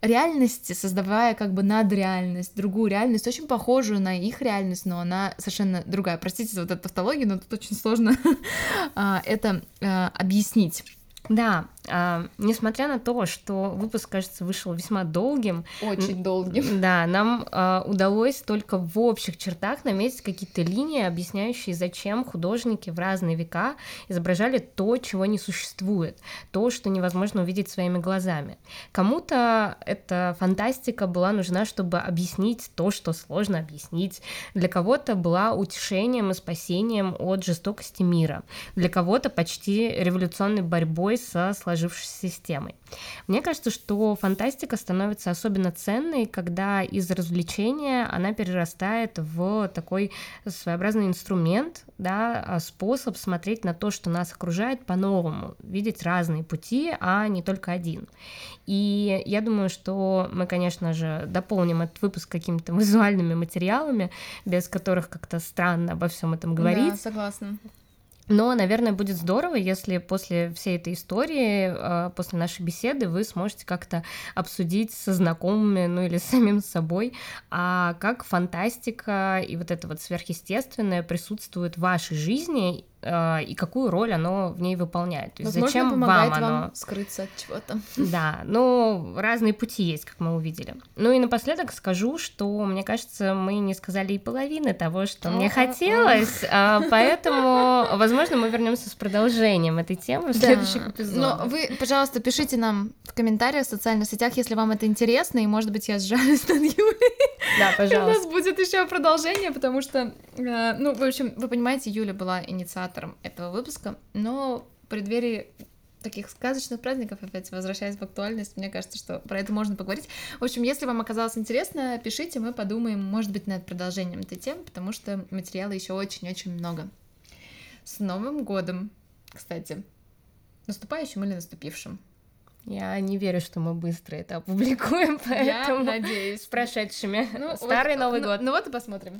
реальности, создавая как бы надреальность, другую реальность, очень похожую на их реальность, но она совершенно другая. Простите за вот эту тавтологию, но тут очень сложно а, это э, объяснить. Да, а, несмотря на то, что выпуск, кажется, вышел весьма долгим. Очень долгим. Да, нам а, удалось только в общих чертах наметить какие-то линии, объясняющие, зачем художники в разные века изображали то, чего не существует, то, что невозможно увидеть своими глазами. Кому-то эта фантастика была нужна, чтобы объяснить то, что сложно объяснить. Для кого-то была утешением и спасением от жестокости мира. Для кого-то почти революционной борьбой со сложностью сложившейся системой. Мне кажется, что фантастика становится особенно ценной, когда из развлечения она перерастает в такой своеобразный инструмент, да, а, способ смотреть на то, что нас окружает по-новому, видеть разные пути, а не только один. И я думаю, что мы, конечно же, дополним этот выпуск какими-то визуальными материалами, без которых как-то странно обо всем этом говорить. Да, согласна. Но, наверное, будет здорово, если после всей этой истории, а, после нашей беседы, вы сможете как-то обсудить со знакомыми, ну или с самим собой, а как фантастика и вот это вот сверхъестественное присутствует в вашей жизни, и какую роль оно в ней выполняет. То есть Возможно, зачем помогает вам оно? вам скрыться от чего-то. Да, ну, разные пути есть, как мы увидели. Ну и напоследок скажу, что, мне кажется, мы не сказали и половины того, что мне хотелось, а, поэтому, возможно, мы вернемся с продолжением этой темы в следующих эпизодах. Но вы, пожалуйста, пишите нам в комментариях в социальных сетях, если вам это интересно, и, может быть, я сжалюсь над Юлей. Да, И у нас пожалуйста. будет еще продолжение, потому что, э, ну, в общем, вы понимаете, Юля была инициатором этого выпуска, но в преддверии таких сказочных праздников, опять возвращаясь в актуальность, мне кажется, что про это можно поговорить. В общем, если вам оказалось интересно, пишите, мы подумаем, может быть, над продолжением этой темы, потому что материала еще очень-очень много. С Новым годом, кстати. Наступающим или наступившим? Я не верю, что мы быстро это опубликуем, Я поэтому надеюсь. с прошедшими. Ну, Старый вот- Новый ну- год. Ну вот и посмотрим.